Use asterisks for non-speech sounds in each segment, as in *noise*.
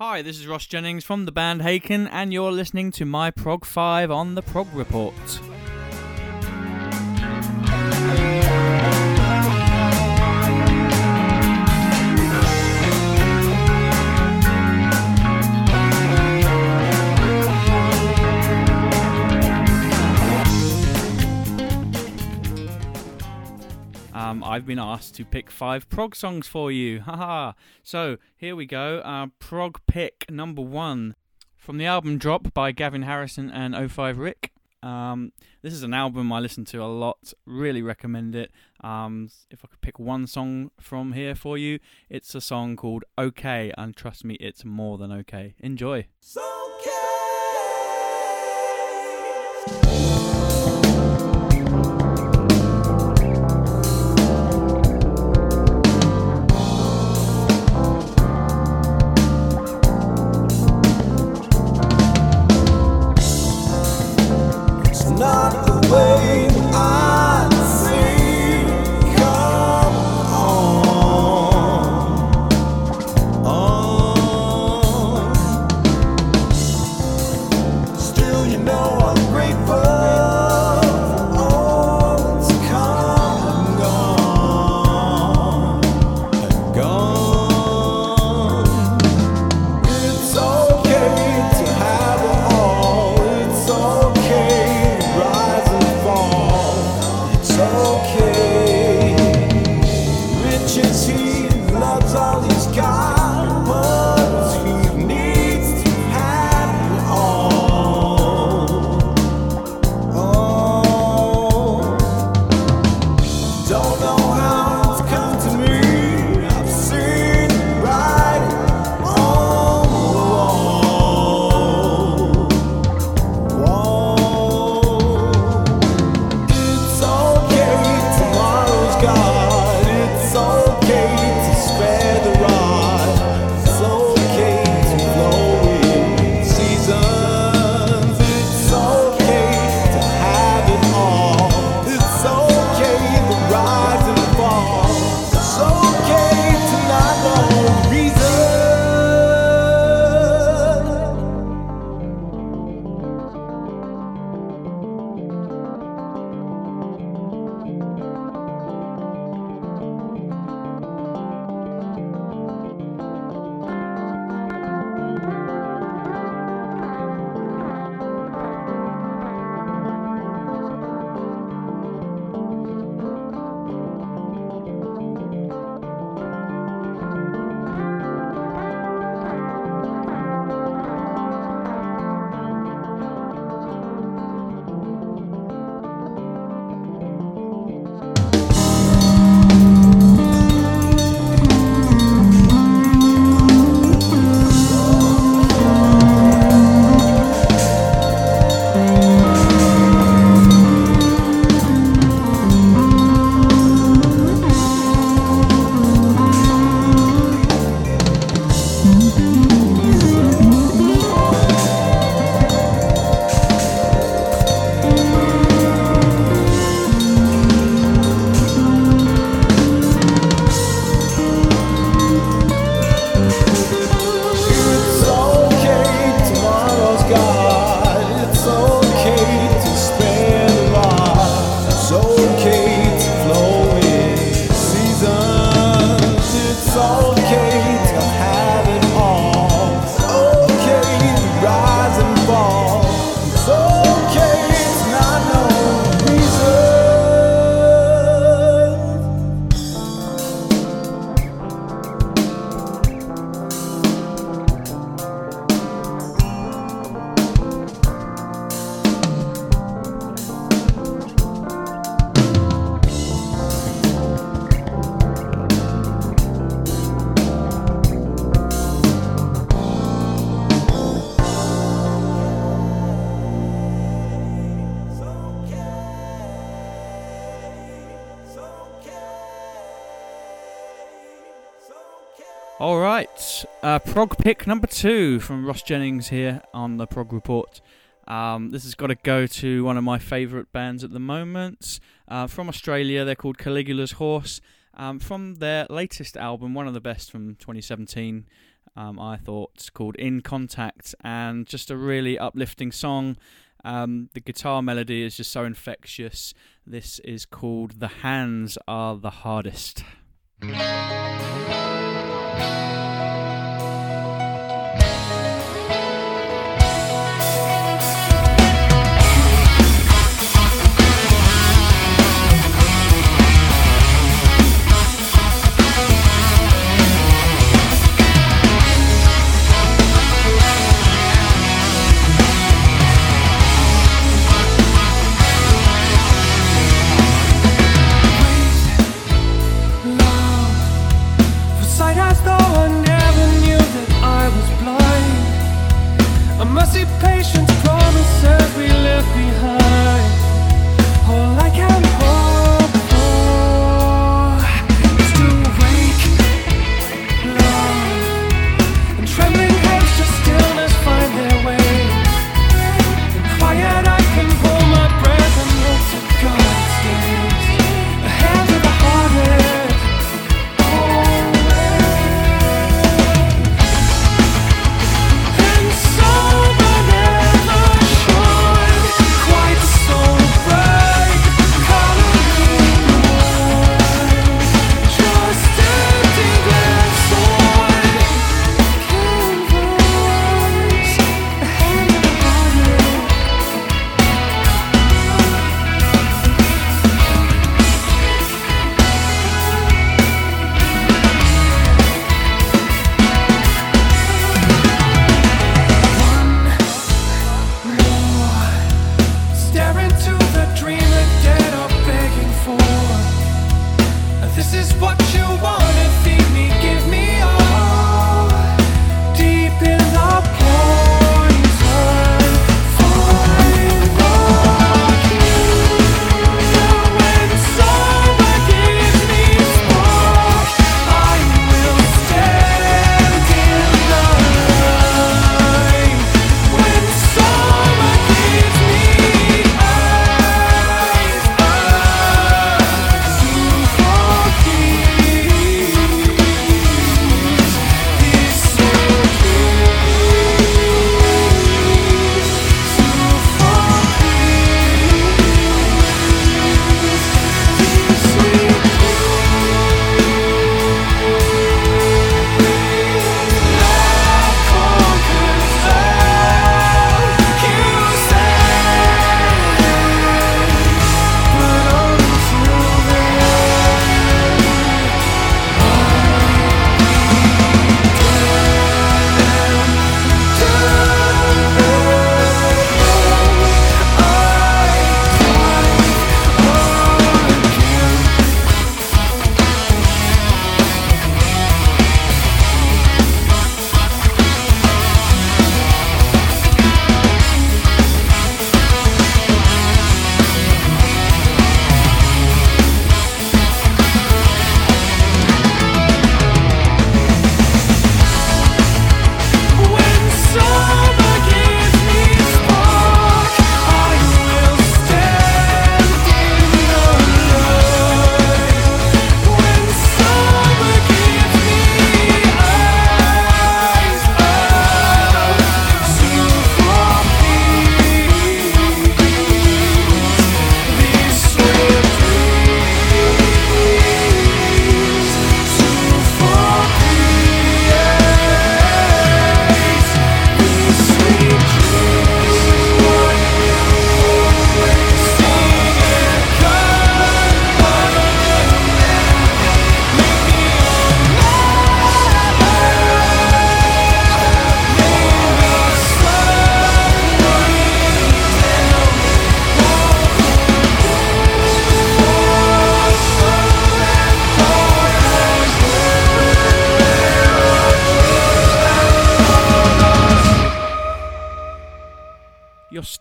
Hi, this is Ross Jennings from the band Haken, and you're listening to my Prog 5 on the Prog Report. I've been asked to pick five prog songs for you. *laughs* Haha. so here we go. Uh, prog pick number one from the album Drop by Gavin Harrison and 05Ric. Um, this is an album I listen to a lot. Really recommend it. Um, if I could pick one song from here for you, it's a song called OK, and trust me, it's more than okay. Enjoy. It's All right, uh, prog pick number two from Ross Jennings here on the Prog Report. Um, this has got to go to one of my favourite bands at the moment uh, from Australia. They're called Caligula's Horse. Um, from their latest album, one of the best from 2017, um, I thought, called In Contact, and just a really uplifting song. Um, the guitar melody is just so infectious. This is called The Hands Are the Hardest.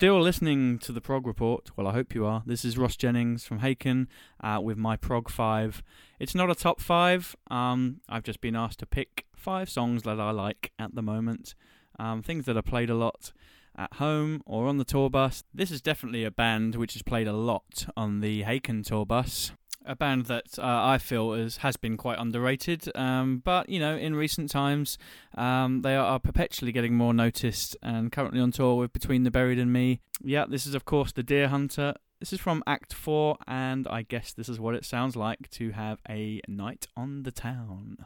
still listening to the Prog Report, well, I hope you are. This is Ross Jennings from Haken uh, with my Prog 5. It's not a top 5. Um, I've just been asked to pick five songs that I like at the moment, um, things that are played a lot at home or on the tour bus. This is definitely a band which is played a lot on the Haken tour bus a band that uh, I feel is, has been quite underrated, um, but you know, in recent times, um, they are perpetually getting more noticed and currently on tour with Between the Buried and Me. Yeah, this is, of course, The Dear Hunter. This is from Act 4, and I guess this is what it sounds like to have a night on the town.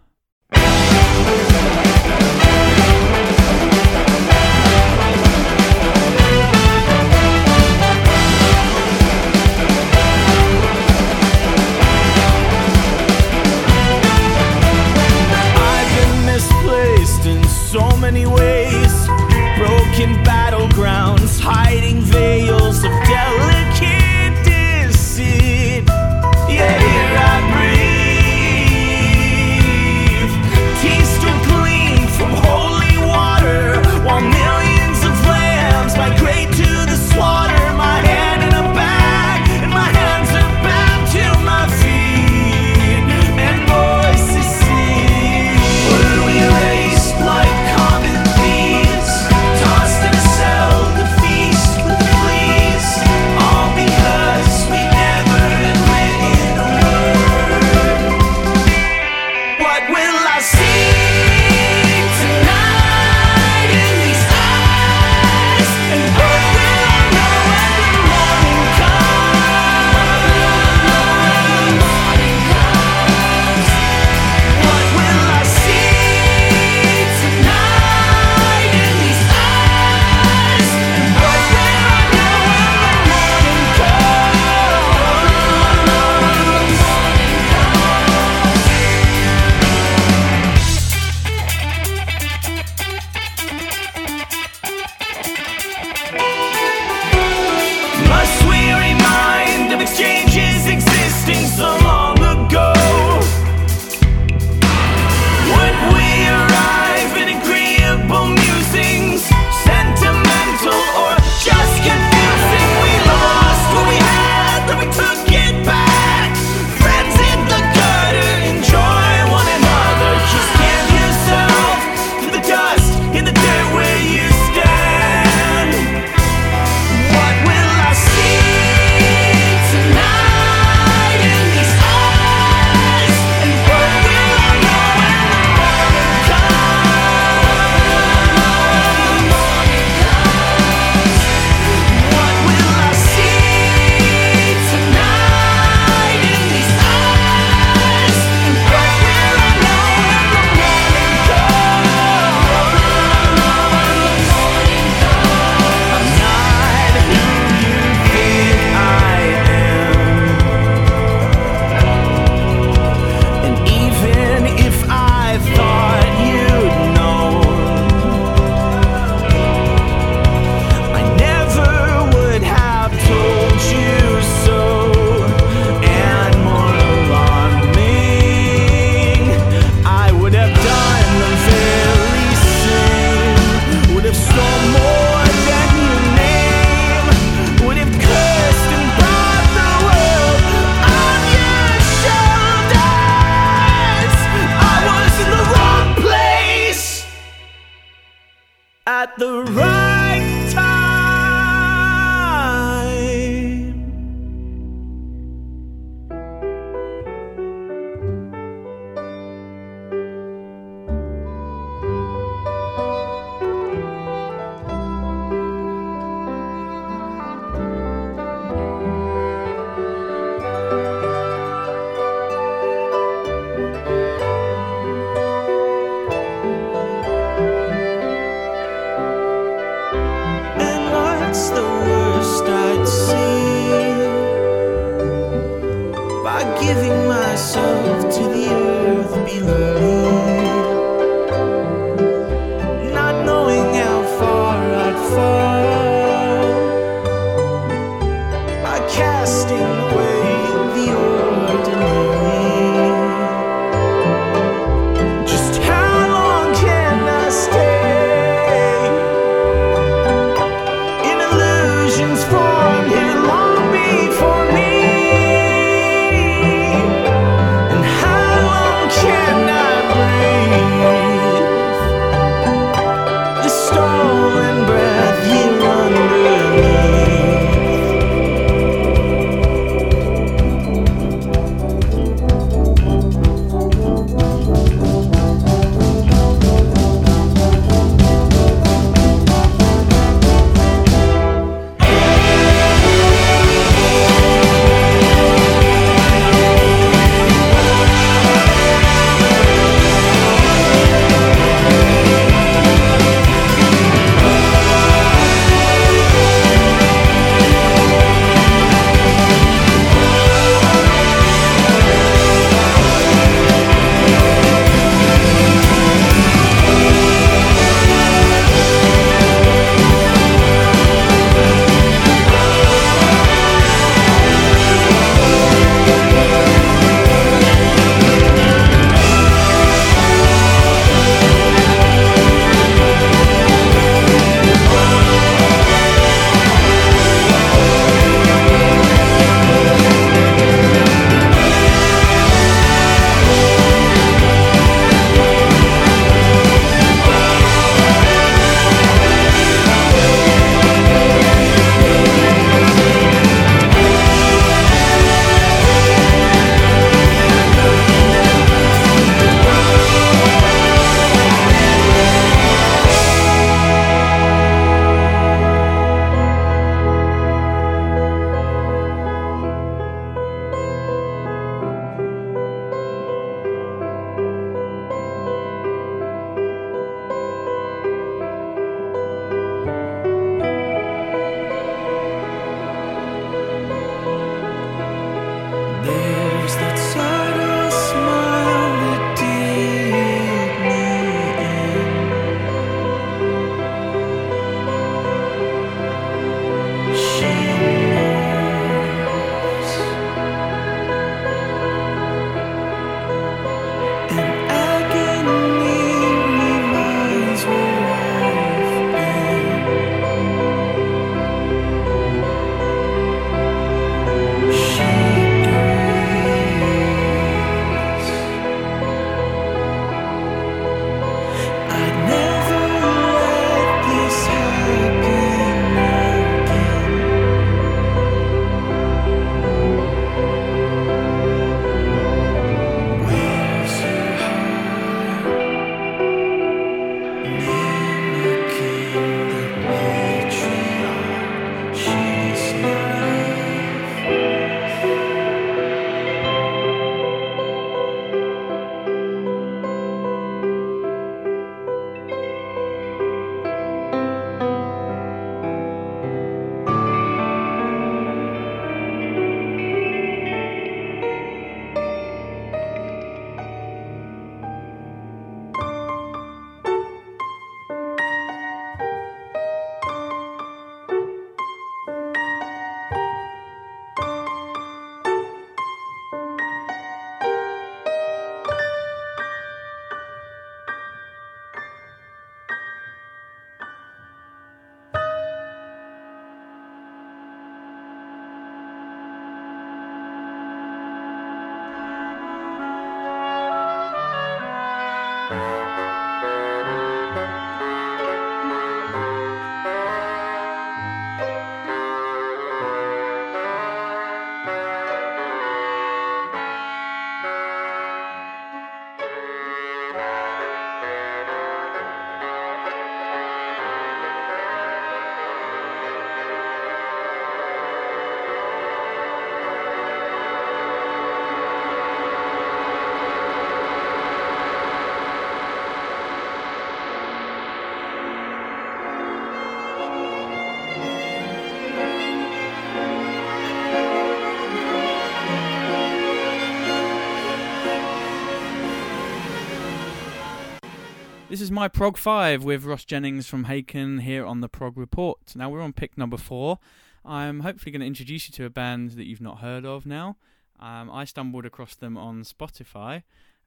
My prog five with Ross Jennings from Haken here on the prog report. Now we're on pick number four. I'm hopefully going to introduce you to a band that you've not heard of now. Um, I stumbled across them on Spotify.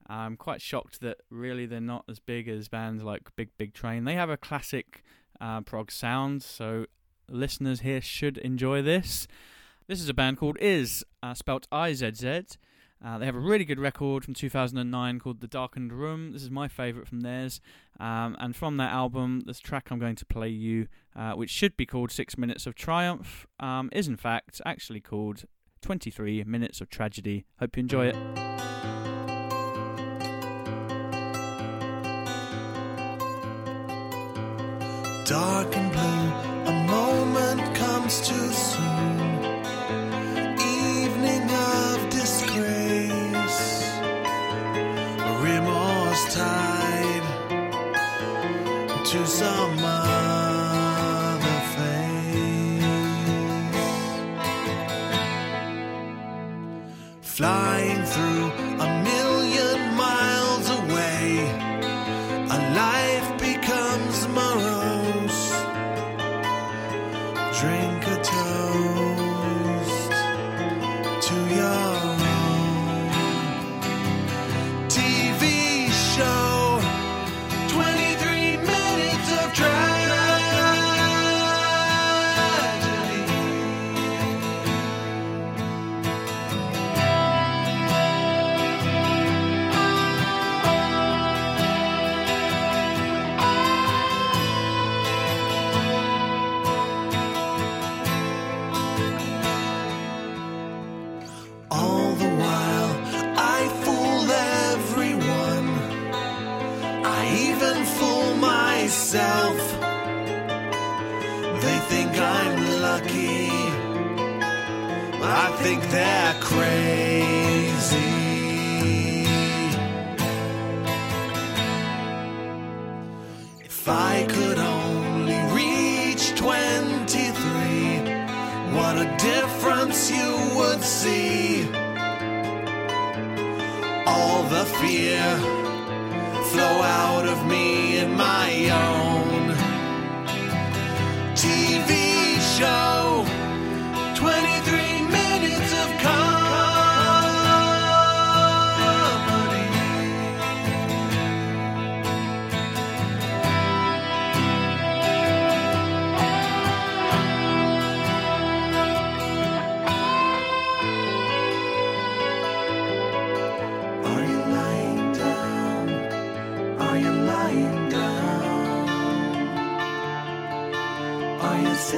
I'm quite shocked that really they're not as big as bands like Big Big Train. They have a classic uh, prog sound, so listeners here should enjoy this. This is a band called IZZ, uh, spelt I Z Z. Uh, they have a really good record from 2009 called The Darkened Room. This is my favourite from theirs. Um, and from that album, this track I'm going to play you, uh, which should be called Six Minutes of Triumph, um, is in fact actually called 23 Minutes of Tragedy. Hope you enjoy it. dark and blue, through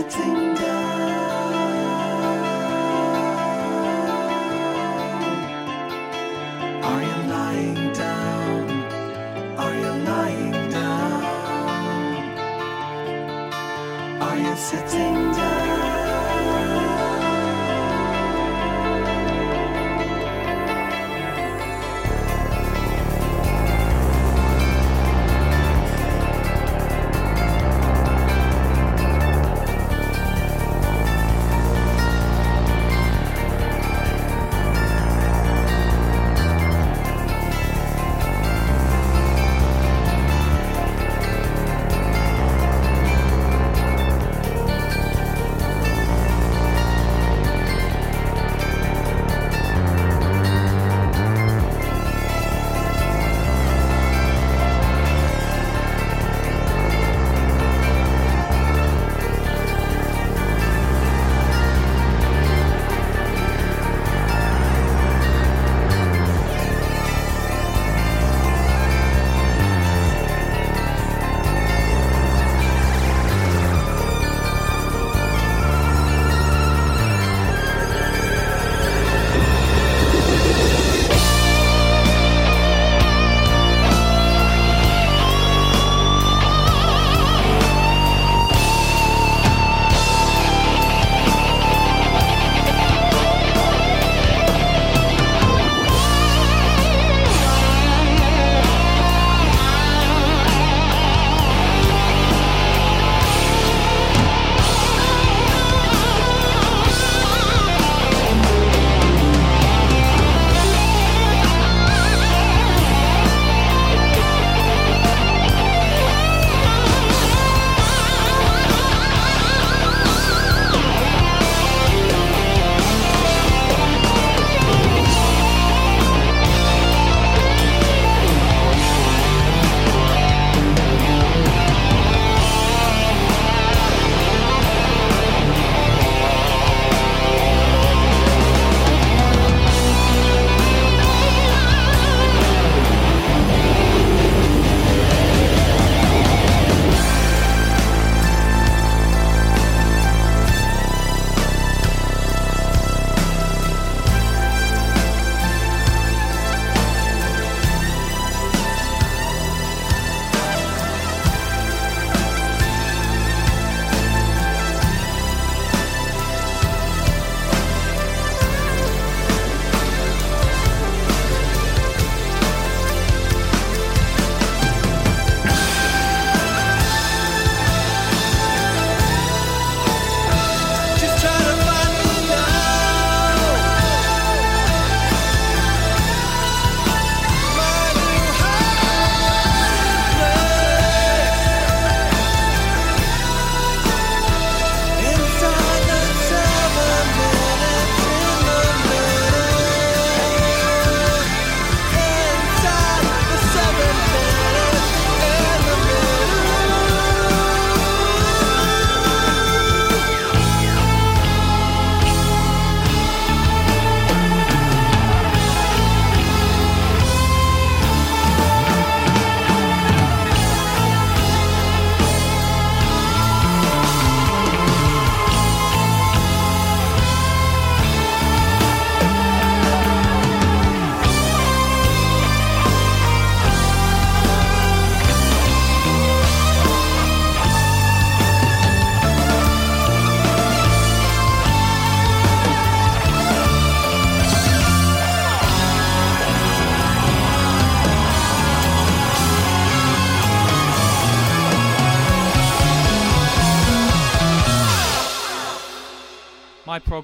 Are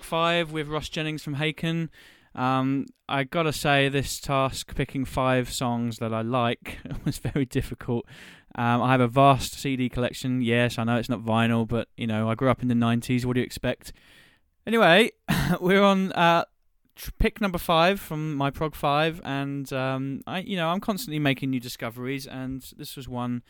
5 with Ross Jennings from Haken. Um, I gotta say, this task, picking five songs that I like, *laughs* was very difficult. Um, I have a vast CD collection. Yes, I know it's not vinyl, but you know, I grew up in the 90s. What do you expect? Anyway, *laughs* we're on uh, pick number five from my prog five, and um, I, you know, I'm constantly making new discoveries, and this was one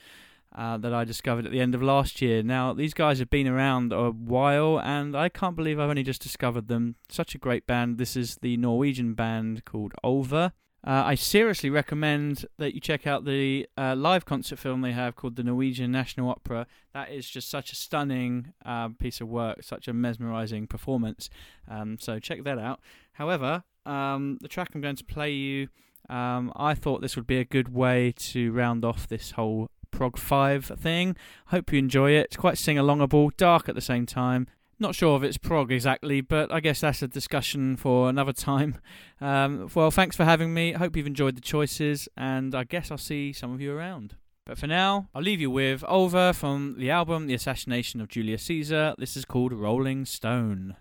uh, that I discovered at the end of last year. Now, these guys have been around a while, and I can't believe I've only just discovered them. Such a great band. This is the Norwegian band called Ulver. Uh, I seriously recommend that you check out the uh, live concert film they have called the Norwegian National Opera. That is just such a stunning uh, piece of work, such a mesmerizing performance. Um, so check that out. However, um, the track I'm going to play you, um, I thought this would be a good way to round off this whole Prog 5 thing. Hope you enjoy it. It's quite sing alongable, dark at the same time. Not sure if it's prog exactly, but I guess that's a discussion for another time. *laughs* Um, well, thanks for having me. Hope you've enjoyed the choices, and I guess I'll see some of you around. But for now, I'll leave you with Ulver from the album The Assassination of Julius Caesar. This is called Rolling Stone.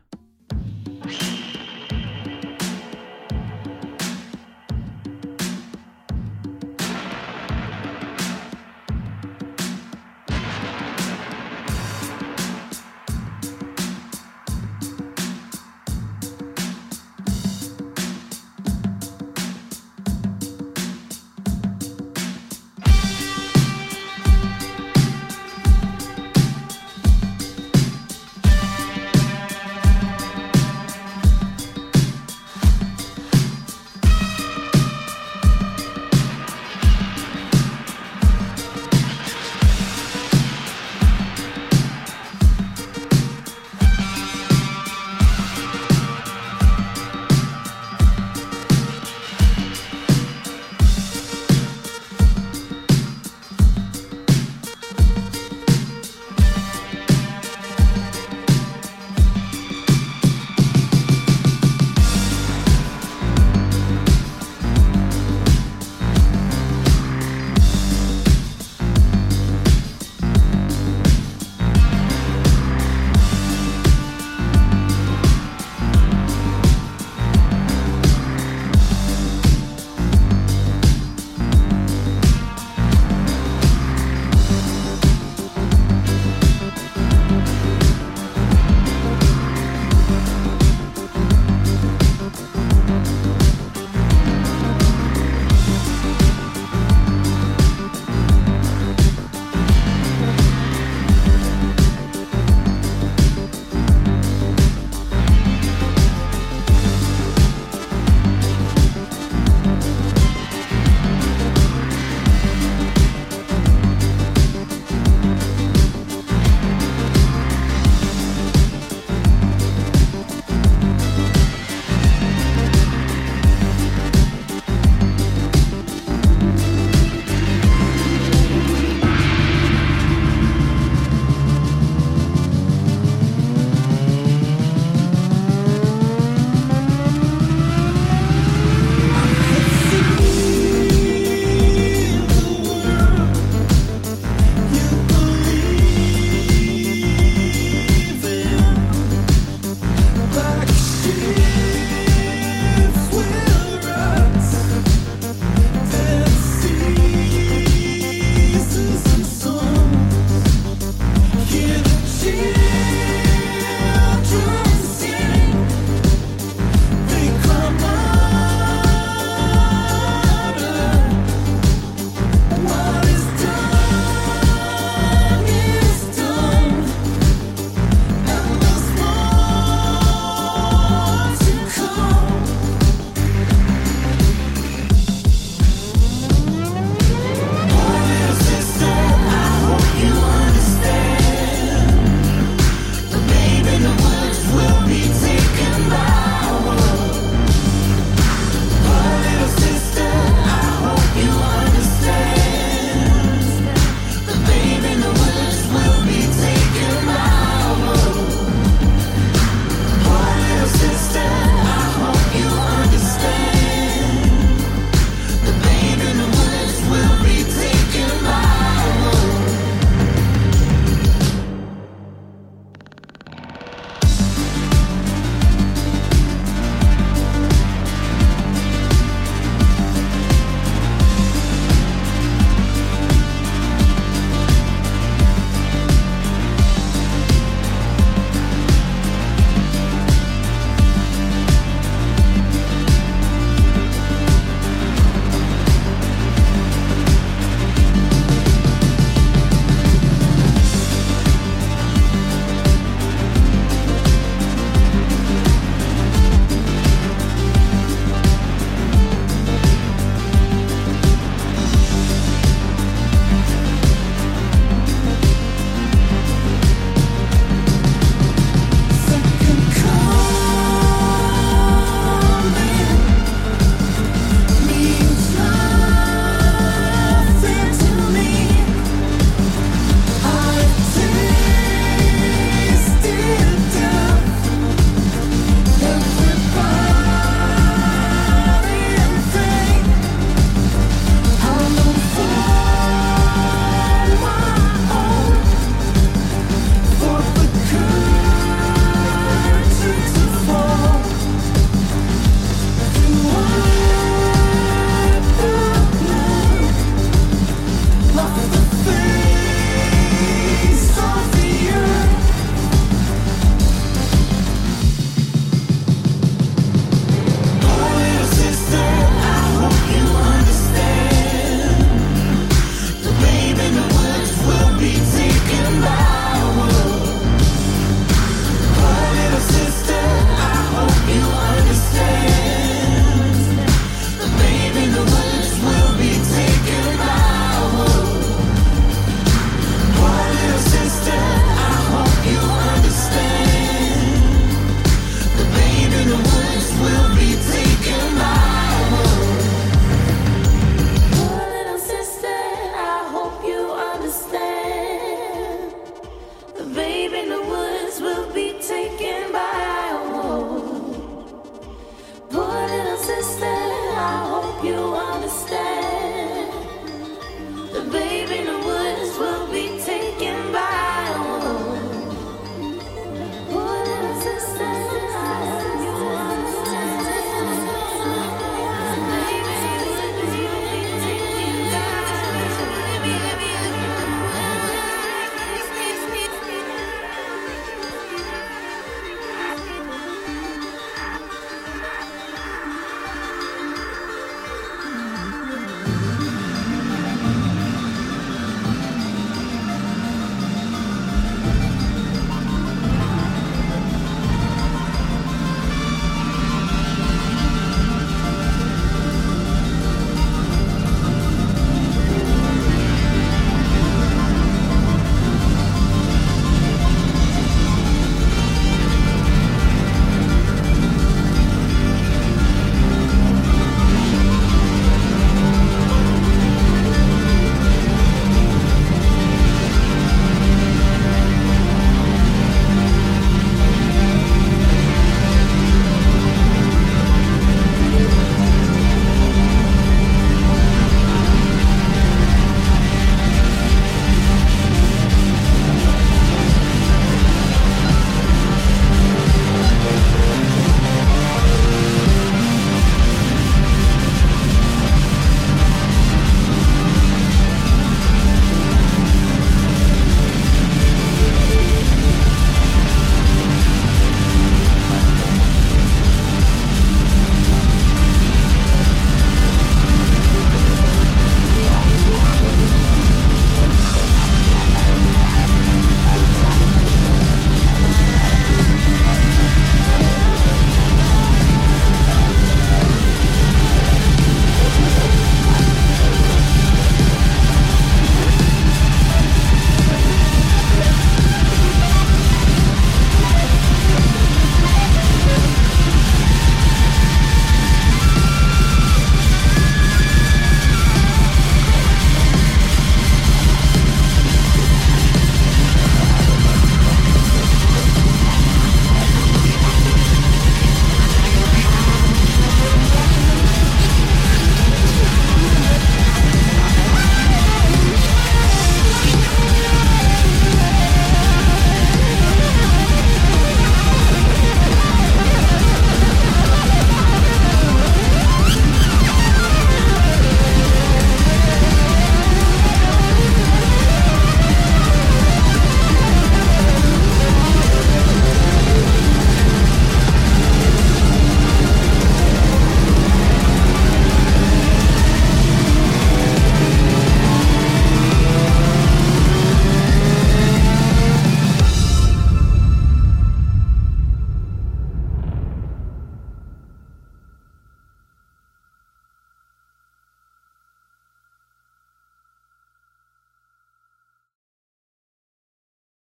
In the woods.